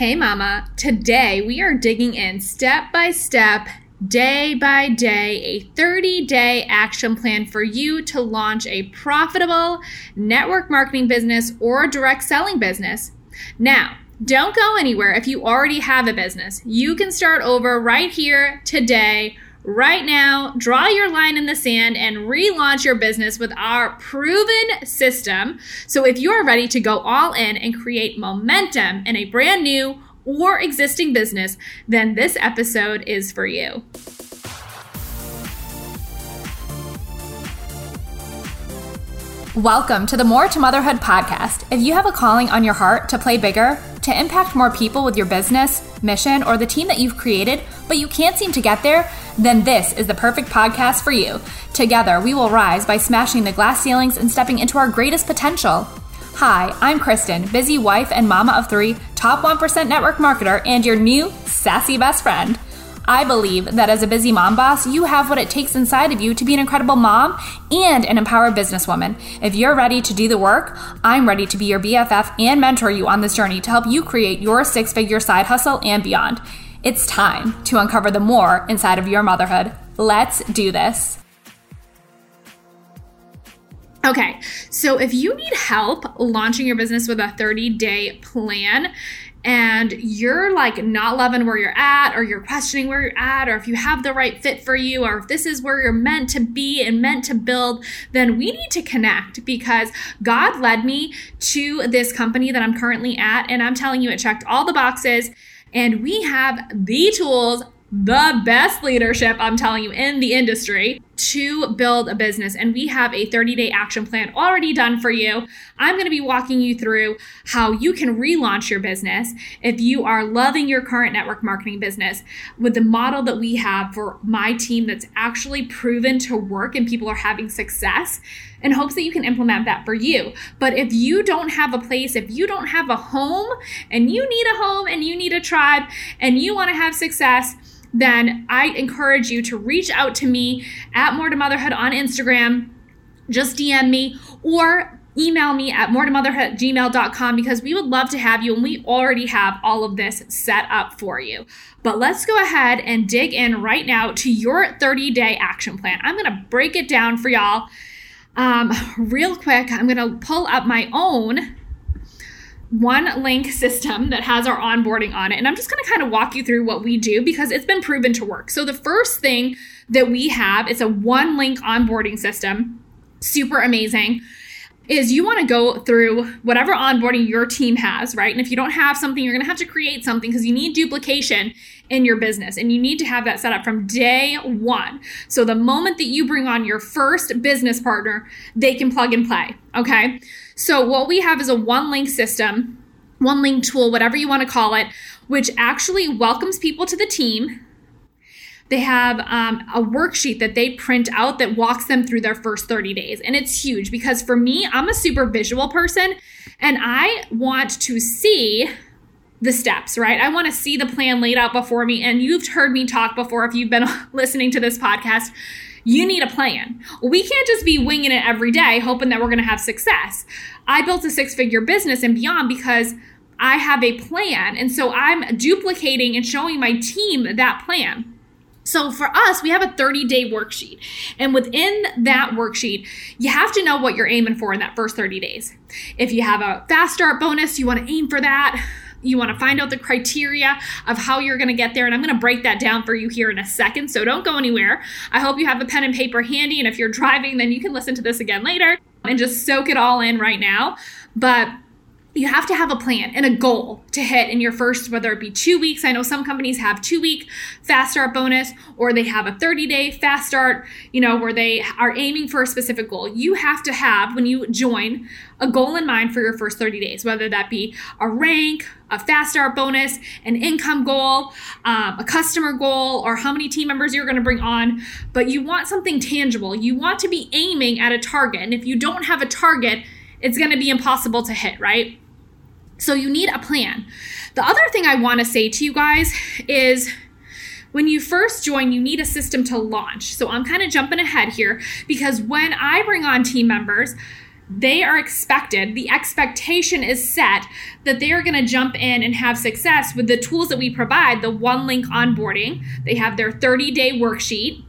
Hey, Mama. Today we are digging in step by step, day by day, a 30 day action plan for you to launch a profitable network marketing business or a direct selling business. Now, don't go anywhere if you already have a business. You can start over right here today right now, draw your line in the sand and relaunch your business with our proven system. So if you are ready to go all in and create momentum in a brand new or existing business, then this episode is for you. Welcome to the More to Motherhood podcast. If you have a calling on your heart to play bigger, to impact more people with your business, mission, or the team that you've created, but you can't seem to get there, then this is the perfect podcast for you. Together, we will rise by smashing the glass ceilings and stepping into our greatest potential. Hi, I'm Kristen, busy wife and mama of three, top 1% network marketer, and your new sassy best friend. I believe that as a busy mom boss, you have what it takes inside of you to be an incredible mom and an empowered businesswoman. If you're ready to do the work, I'm ready to be your BFF and mentor you on this journey to help you create your six figure side hustle and beyond. It's time to uncover the more inside of your motherhood. Let's do this. Okay, so if you need help launching your business with a 30 day plan, and you're like not loving where you're at, or you're questioning where you're at, or if you have the right fit for you, or if this is where you're meant to be and meant to build, then we need to connect because God led me to this company that I'm currently at. And I'm telling you, it checked all the boxes. And we have the tools the best leadership, I'm telling you, in the industry to build a business. And we have a 30 day action plan already done for you. I'm going to be walking you through how you can relaunch your business if you are loving your current network marketing business with the model that we have for my team that's actually proven to work and people are having success in hopes that you can implement that for you. But if you don't have a place, if you don't have a home and you need a home and you need a tribe and you want to have success, then I encourage you to reach out to me at More to Motherhood on Instagram. Just DM me or email me at moretomotherhood gmail.com because we would love to have you and we already have all of this set up for you. But let's go ahead and dig in right now to your 30 day action plan. I'm going to break it down for y'all um, real quick. I'm going to pull up my own one link system that has our onboarding on it. And I'm just going to kind of walk you through what we do because it's been proven to work. So the first thing that we have is a one link onboarding system. Super amazing. Is you want to go through whatever onboarding your team has, right? And if you don't have something, you're going to have to create something because you need duplication in your business and you need to have that set up from day one. So the moment that you bring on your first business partner, they can plug and play. Okay. So, what we have is a one link system, one link tool, whatever you want to call it, which actually welcomes people to the team. They have um, a worksheet that they print out that walks them through their first 30 days. And it's huge because for me, I'm a super visual person and I want to see the steps, right? I want to see the plan laid out before me. And you've heard me talk before if you've been listening to this podcast you need a plan. We can't just be winging it every day, hoping that we're going to have success. I built a six figure business and beyond because I have a plan. And so I'm duplicating and showing my team that plan. So for us, we have a 30 day worksheet. And within that worksheet, you have to know what you're aiming for in that first 30 days. If you have a fast start bonus, you want to aim for that. You want to find out the criteria of how you're going to get there. And I'm going to break that down for you here in a second. So don't go anywhere. I hope you have a pen and paper handy. And if you're driving, then you can listen to this again later and just soak it all in right now. But you have to have a plan and a goal to hit in your first, whether it be two weeks. I know some companies have two week fast start bonus or they have a 30 day fast start, you know, where they are aiming for a specific goal. You have to have, when you join, a goal in mind for your first 30 days, whether that be a rank, a fast start bonus, an income goal, um, a customer goal, or how many team members you're going to bring on. But you want something tangible. You want to be aiming at a target. And if you don't have a target, it's going to be impossible to hit, right? So you need a plan. The other thing I want to say to you guys is when you first join, you need a system to launch. So I'm kind of jumping ahead here because when I bring on team members, they are expected, the expectation is set that they are going to jump in and have success with the tools that we provide, the one link onboarding. They have their 30 day worksheet.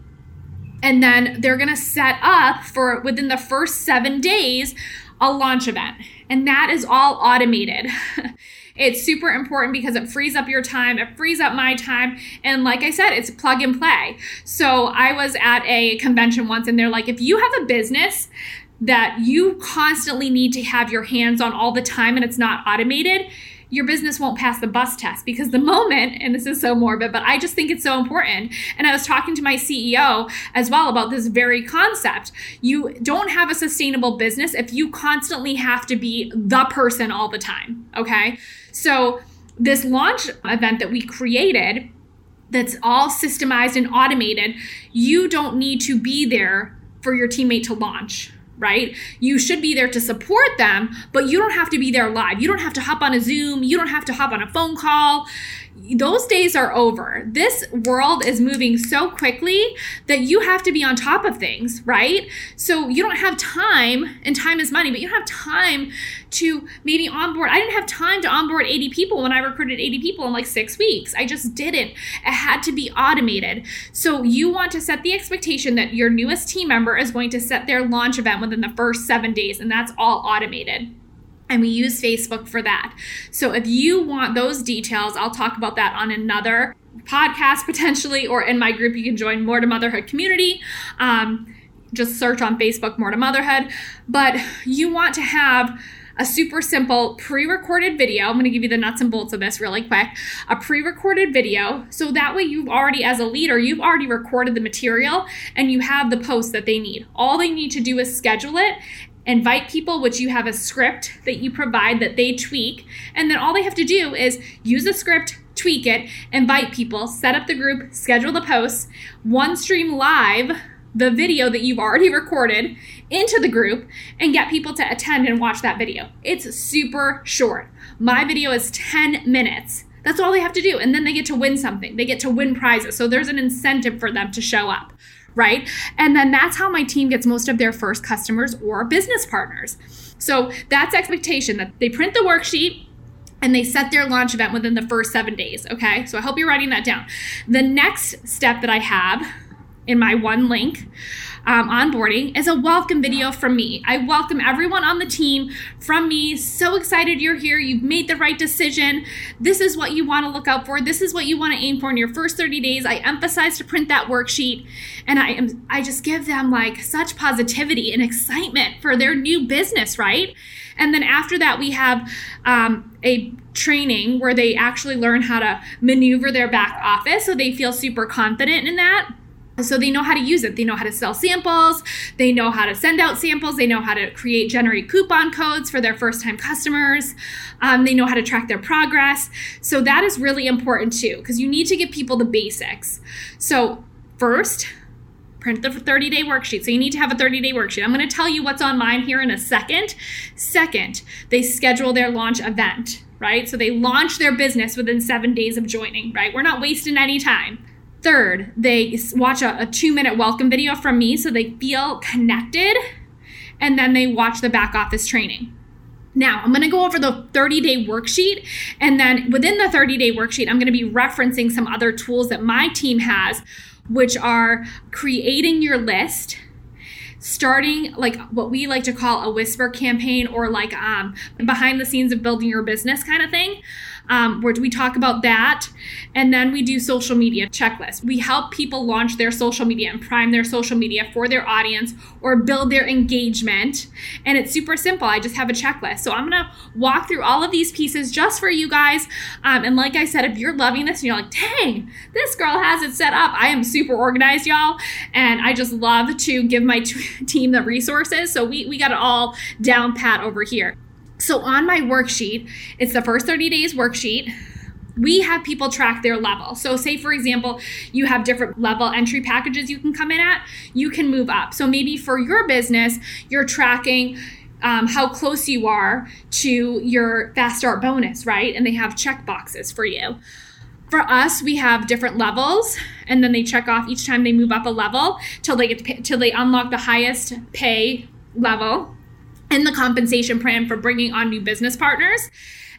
And then they're going to set up for within the first seven days a launch event. And that is all automated. It's super important because it frees up your time, it frees up my time. And like I said, it's plug and play. So I was at a convention once and they're like, if you have a business that you constantly need to have your hands on all the time and it's not automated, your business won't pass the bus test because the moment, and this is so morbid, but I just think it's so important. And I was talking to my CEO as well about this very concept. You don't have a sustainable business if you constantly have to be the person all the time. Okay. So, this launch event that we created that's all systemized and automated, you don't need to be there for your teammate to launch right? You should be there to support them, but you don't have to be there live. You don't have to hop on a Zoom. You don't have to hop on a phone call those days are over. This world is moving so quickly that you have to be on top of things, right? So you don't have time, and time is money, but you have time to maybe onboard. I didn't have time to onboard 80 people when I recruited 80 people in like six weeks. I just didn't. It had to be automated. So you want to set the expectation that your newest team member is going to set their launch event within the first seven days, and that's all automated and we use Facebook for that. So if you want those details, I'll talk about that on another podcast potentially, or in my group, you can join More to Motherhood community. Um, just search on Facebook More to Motherhood. But you want to have a super simple pre recorded video. I'm going to give you the nuts and bolts of this really quick. A pre recorded video. So that way, you've already, as a leader, you've already recorded the material and you have the post that they need. All they need to do is schedule it invite people, which you have a script that you provide that they tweak. And then all they have to do is use a script, tweak it, invite people, set up the group, schedule the posts, one stream live the video that you've already recorded into the group and get people to attend and watch that video. It's super short. My video is 10 minutes. That's all they have to do. And then they get to win something. They get to win prizes. So there's an incentive for them to show up right? And then that's how my team gets most of their first customers or business partners. So that's expectation that they print the worksheet and they set their launch event within the first seven days. Okay, so I hope you're writing that down. The next step that I have in my one link um, onboarding is a welcome video from me. I welcome everyone on the team from me. So excited you're here. You've made the right decision. This is what you want to look out for. This is what you want to aim for in your first 30 days. I emphasize to print that worksheet and I am I just give them like such positivity and excitement for their new business, right? And then after that, we have um, a training where they actually learn how to maneuver their back office so they feel super confident in that. So they know how to use it. They know how to sell samples. They know how to send out samples. They know how to create, generate coupon codes for their first time customers. Um, they know how to track their progress. So that is really important too, because you need to give people the basics. So, first, print the 30 day worksheet. So you need to have a 30 day worksheet. I'm going to tell you what's on mine here in a second. Second, they schedule their launch event, right? So they launch their business within seven days of joining, right? We're not wasting any time. Third, they watch a, a two minute welcome video from me so they feel connected. And then they watch the back office training. Now, I'm going to go over the 30 day worksheet. And then within the 30 day worksheet, I'm going to be referencing some other tools that my team has, which are creating your list starting like what we like to call a whisper campaign or like um, behind the scenes of building your business kind of thing um, where we talk about that. And then we do social media checklists. We help people launch their social media and prime their social media for their audience or build their engagement. And it's super simple. I just have a checklist. So I'm going to walk through all of these pieces just for you guys. Um, and like I said, if you're loving this and you're like, dang, this girl has it set up, I am super organized, y'all. And I just love to give my t- team the resources. So we, we got it all down pat over here. So on my worksheet, it's the first 30 days worksheet. We have people track their level. So, say for example, you have different level entry packages you can come in at, you can move up. So, maybe for your business, you're tracking um, how close you are to your fast start bonus, right? And they have check boxes for you. For us, we have different levels, and then they check off each time they move up a level till they get pay, till they unlock the highest pay level and the compensation plan for bringing on new business partners.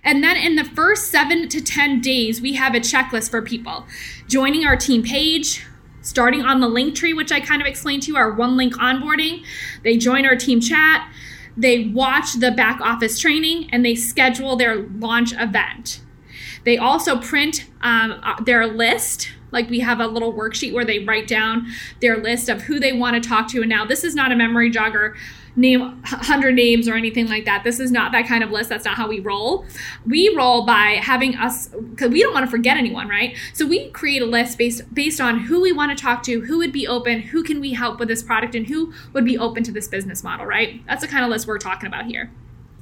And then in the first seven to 10 days, we have a checklist for people joining our team page, starting on the link tree, which I kind of explained to you, our one link onboarding. They join our team chat, they watch the back office training, and they schedule their launch event. They also print um, uh, their list. Like we have a little worksheet where they write down their list of who they want to talk to. And now this is not a memory jogger name 100 names or anything like that. This is not that kind of list. That's not how we roll. We roll by having us cuz we don't want to forget anyone, right? So we create a list based based on who we want to talk to, who would be open, who can we help with this product and who would be open to this business model, right? That's the kind of list we're talking about here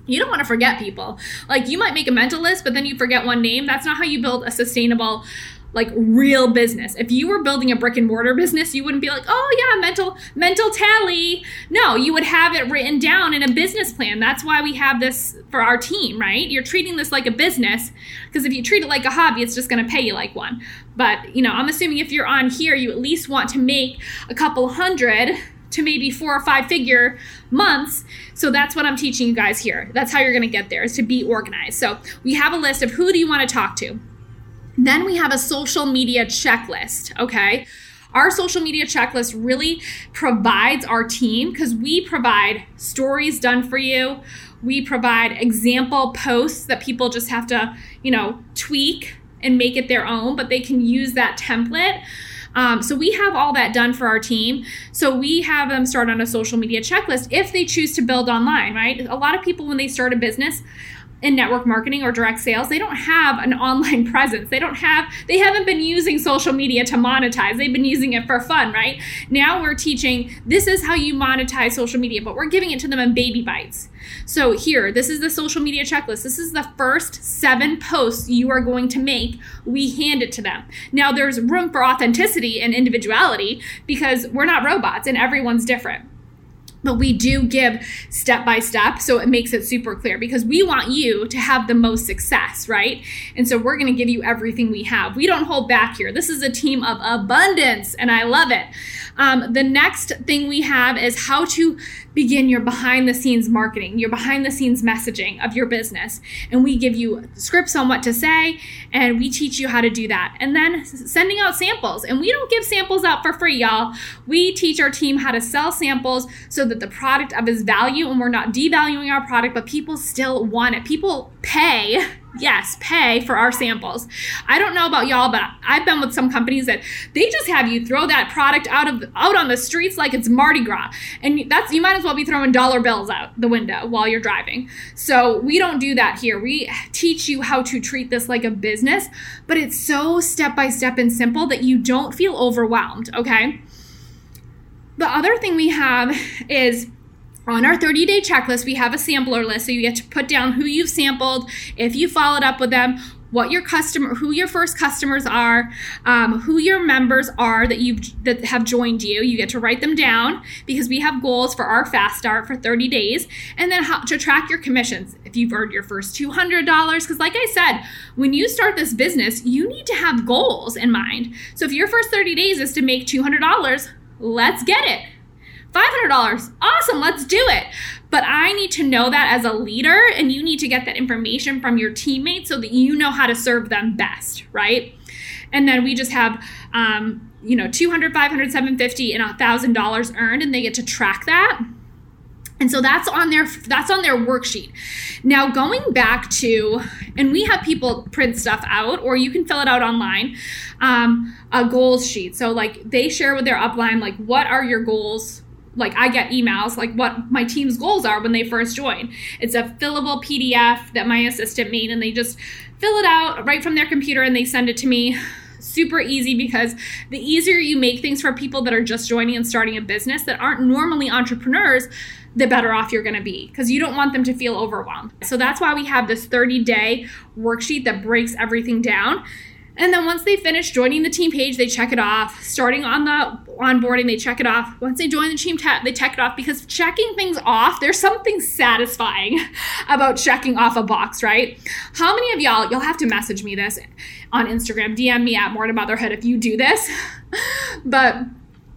you don't want to forget people. Like you might make a mental list, but then you forget one name. That's not how you build a sustainable like real business. If you were building a brick and mortar business, you wouldn't be like, "Oh yeah, mental mental tally." No, you would have it written down in a business plan. That's why we have this for our team, right? You're treating this like a business because if you treat it like a hobby, it's just going to pay you like one. But, you know, I'm assuming if you're on here, you at least want to make a couple hundred to maybe four or five figure months. So that's what I'm teaching you guys here. That's how you're going to get there is to be organized. So we have a list of who do you want to talk to? Then we have a social media checklist, okay? Our social media checklist really provides our team because we provide stories done for you. We provide example posts that people just have to, you know, tweak and make it their own, but they can use that template. Um, so we have all that done for our team. So we have them start on a social media checklist if they choose to build online, right? A lot of people, when they start a business, in network marketing or direct sales they don't have an online presence. They don't have they haven't been using social media to monetize. They've been using it for fun right? Now we're teaching this is how you monetize social media but we're giving it to them in baby bites. So here this is the social media checklist. This is the first seven posts you are going to make. We hand it to them. Now there's room for authenticity and individuality because we're not robots and everyone's different but we do give step by step so it makes it super clear because we want you to have the most success right? And so we're going to give you everything we have. We don't hold back here. This is a team of abundance and i love it um, the next thing we have is how to begin your behind the scenes marketing, your behind the scenes messaging of your business. And we give you scripts on what to say and we teach you how to do that. And then sending out samples. And we don't give samples out for free, y'all. We teach our team how to sell samples so that the product of its value and we're not devaluing our product, but people still want it. People pay yes, pay for our samples. I don't know about y'all, but I've been with some companies that they just have you throw that product out of out on the streets like it's Mardi Gras, and that's you might as well be throwing dollar bills out the window while you're driving. So we don't do that here. We teach you how to treat this like a business, but it's so step by step and simple that you don't feel overwhelmed. Okay. The other thing we have is on our 30 day checklist, we have a sampler list. So you get to put down who you've sampled, if you followed up with them, what your customer, who your first customers are, um, who your members are that you've that have joined you. You get to write them down because we have goals for our fast start for 30 days, and then how to track your commissions. If you've earned your first $200, because like I said, when you start this business, you need to have goals in mind. So if your first 30 days is to make $200, let's get it. $500. Awesome, let's do it. But I need to know that as a leader, and you need to get that information from your teammates so that you know how to serve them best, right? And then we just have, um, you know, 200, 500, 750, and $1,000 earned, and they get to track that. And so that's on their that's on their worksheet. Now going back to, and we have people print stuff out, or you can fill it out online. Um, a goals sheet. So like they share with their upline, like what are your goals like I get emails like what my team's goals are when they first join. It's a fillable PDF that my assistant made and they just fill it out right from their computer and they send it to me. Super easy because the easier you make things for people that are just joining and starting a business that aren't normally entrepreneurs, the better off you're going to be because you don't want them to feel overwhelmed. So that's why we have this 30 day worksheet that breaks everything down and then once they finish joining the team page, they check it off. Starting on the onboarding, they check it off. Once they join the team, they check it off because checking things off, there's something satisfying about checking off a box, right? How many of y'all, you'll have to message me this on Instagram, DM me at More to Motherhood if you do this. but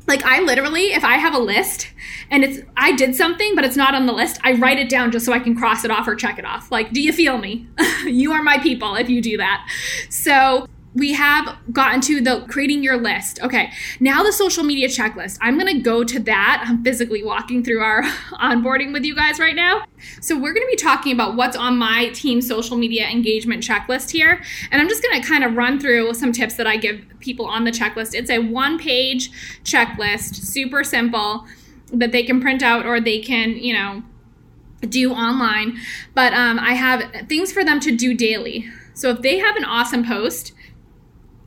like I literally, if I have a list and it's I did something but it's not on the list, I write it down just so I can cross it off or check it off. Like, do you feel me? you are my people if you do that. So we have gotten to the creating your list. Okay, now the social media checklist. I'm gonna go to that. I'm physically walking through our onboarding with you guys right now. So, we're gonna be talking about what's on my team social media engagement checklist here. And I'm just gonna kind of run through some tips that I give people on the checklist. It's a one page checklist, super simple, that they can print out or they can, you know, do online. But um, I have things for them to do daily. So, if they have an awesome post,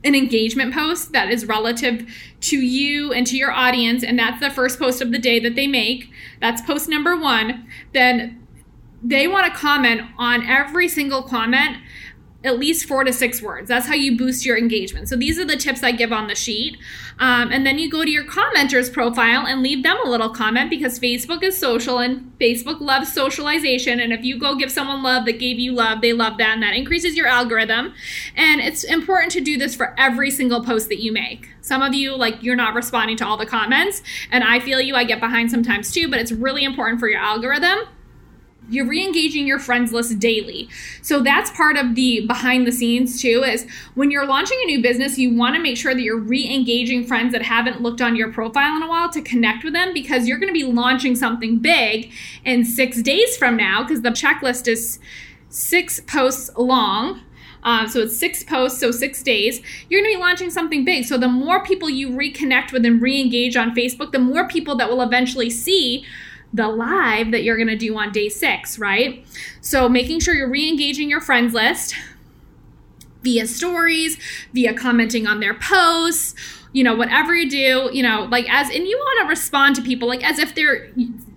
an engagement post that is relative to you and to your audience, and that's the first post of the day that they make, that's post number one, then they want to comment on every single comment at least four to six words. That's how you boost your engagement. So these are the tips I give on the sheet. Um, and then you go to your commenters profile and leave them a little comment because Facebook is social and Facebook loves socialization. And if you go give someone love that gave you love, they love that and that increases your algorithm. And it's important to do this for every single post that you make. Some of you, like, you're not responding to all the comments. And I feel you, I get behind sometimes too, but it's really important for your algorithm you're re-engaging your friends list daily so that's part of the behind the scenes too is when you're launching a new business you want to make sure that you're re-engaging friends that haven't looked on your profile in a while to connect with them because you're going to be launching something big in six days from now because the checklist is six posts long uh, so it's six posts, so six days. You're going to be launching something big. So the more people you reconnect with and re engage on Facebook, the more people that will eventually see the live that you're going to do on day six, right? So making sure you're re engaging your friends list via stories, via commenting on their posts, you know, whatever you do, you know, like as, and you want to respond to people like as if they're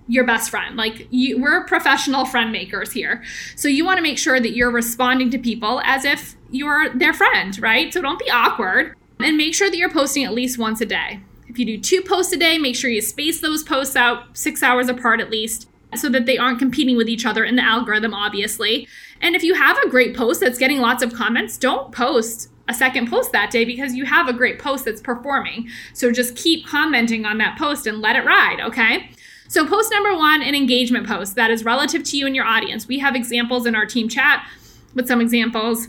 your best friend. Like you, we're professional friend makers here. So you want to make sure that you're responding to people as if you're their friend, right? So don't be awkward and make sure that you're posting at least once a day. If you do two posts a day, make sure you space those posts out six hours apart at least so that they aren't competing with each other in the algorithm, obviously. And if you have a great post that's getting lots of comments, don't post a second post that day because you have a great post that's performing. So just keep commenting on that post and let it ride, okay? So, post number one, an engagement post that is relative to you and your audience. We have examples in our team chat with some examples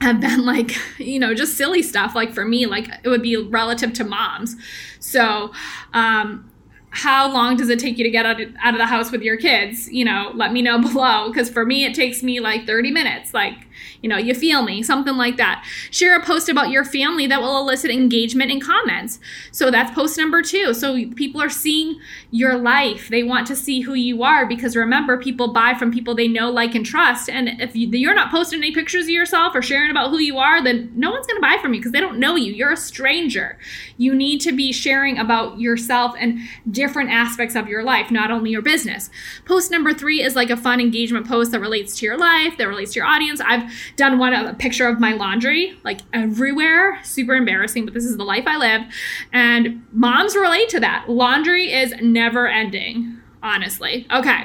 have been like, you know, just silly stuff. Like for me, like it would be relative to moms. So, um, how long does it take you to get out of, out of the house with your kids? You know, let me know below. Because for me, it takes me like 30 minutes. Like, you know, you feel me, something like that. Share a post about your family that will elicit engagement and comments. So that's post number two. So people are seeing your life. They want to see who you are because remember, people buy from people they know, like, and trust. And if you're not posting any pictures of yourself or sharing about who you are, then no one's going to buy from you because they don't know you. You're a stranger. You need to be sharing about yourself and different aspects of your life, not only your business. Post number three is like a fun engagement post that relates to your life, that relates to your audience. I've done one of a picture of my laundry like everywhere super embarrassing but this is the life i live and moms relate to that laundry is never ending honestly okay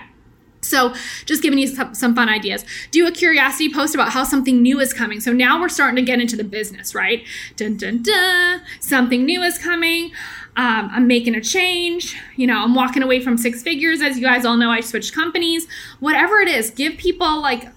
so, just giving you some, some, fun ideas. Do a curiosity post about how something new is coming. So, now we're starting to get into the business, right? Dun, dun, dun. Something new is coming. Um, I'm making a change. You know, I'm walking away from six figures. As you guys all know, I switched companies. Whatever it is, give people like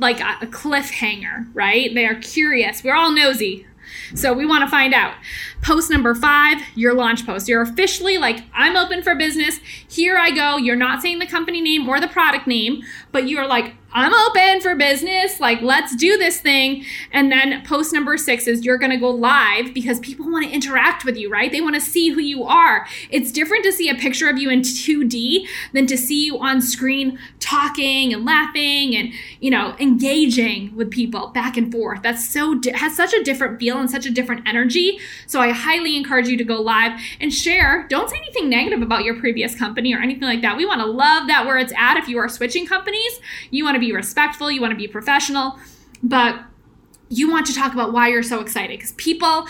like a cliffhanger, right? They are curious. We're all nosy. So we want to find out. Post number five, your launch post. You're officially like, I'm open for business. Here I go. You're not saying the company name or the product name, but you're like, I'm open for business. Like, let's do this thing. And then post number six is you're going to go live because people want to interact with you, right? They want to see who you are. It's different to see a picture of you in 2D than to see you on screen talking and laughing and, you know, engaging with people back and forth. That's so, has such a different feel and such a different energy. So I highly encourage you to go live and share. Don't say anything negative about your previous company or anything like that. We want to love that where it's at. If you are switching companies, you want to be respectful, you want to be professional, but you want to talk about why you're so excited because people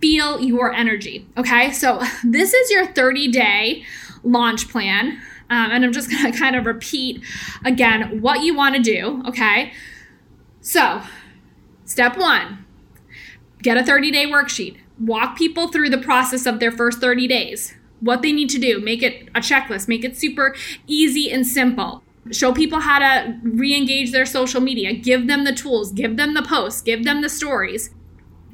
feel your energy. Okay, so this is your 30 day launch plan. Um, and I'm just going to kind of repeat again what you want to do. Okay, so step one get a 30 day worksheet, walk people through the process of their first 30 days what they need to do. Make it a checklist, make it super easy and simple. Show people how to re engage their social media. Give them the tools, give them the posts, give them the stories,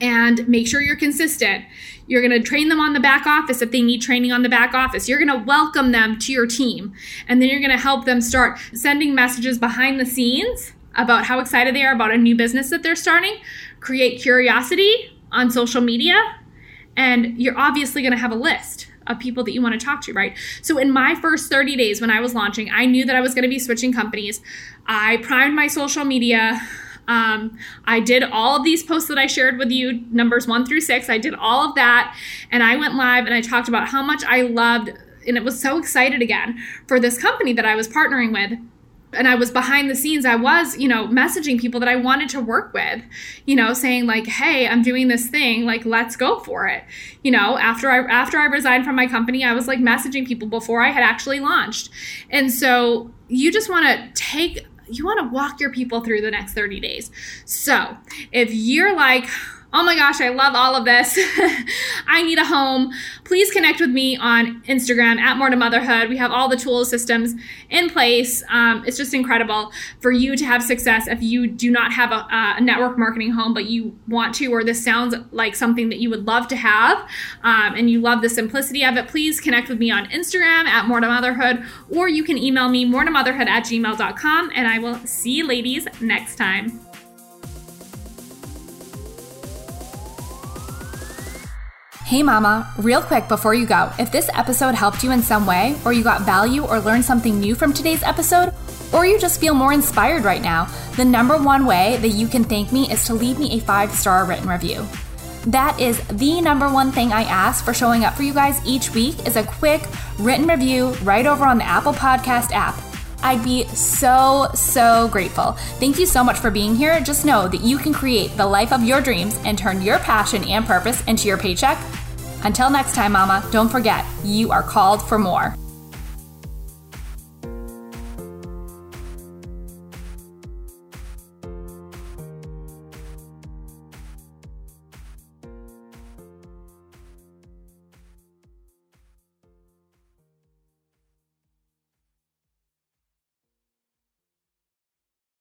and make sure you're consistent. You're going to train them on the back office if they need training on the back office. You're going to welcome them to your team. And then you're going to help them start sending messages behind the scenes about how excited they are about a new business that they're starting. Create curiosity on social media. And you're obviously going to have a list of people that you want to talk to, right? So in my first 30 days when I was launching, I knew that I was going to be switching companies. I primed my social media. Um, I did all of these posts that I shared with you, numbers one through six. I did all of that. And I went live and I talked about how much I loved and it was so excited again for this company that I was partnering with and I was behind the scenes, I was, you know, messaging people that I wanted to work with, you know, saying like, "Hey, I'm doing this thing, like let's go for it." You know, after I after I resigned from my company, I was like messaging people before I had actually launched. And so, you just want to take you want to walk your people through the next 30 days. So, if you're like, oh my gosh, I love all of this. I need a home. Please connect with me on Instagram at More to Motherhood. We have all the tools, systems in place. Um, it's just incredible for you to have success if you do not have a, a, network marketing home, but you want to, or this sounds like something that you would love to have, um, and you love the simplicity of it. Please connect with me on Instagram at More to Motherhood, or you can email me more to motherhood at gmail.com, and I will see you ladies next time. Hey, Mama, real quick before you go, if this episode helped you in some way, or you got value or learned something new from today's episode, or you just feel more inspired right now, the number one way that you can thank me is to leave me a five star written review. That is the number one thing I ask for showing up for you guys each week is a quick written review right over on the Apple Podcast app. I'd be so, so grateful. Thank you so much for being here. Just know that you can create the life of your dreams and turn your passion and purpose into your paycheck. Until next time, Mama, don't forget, you are called for more.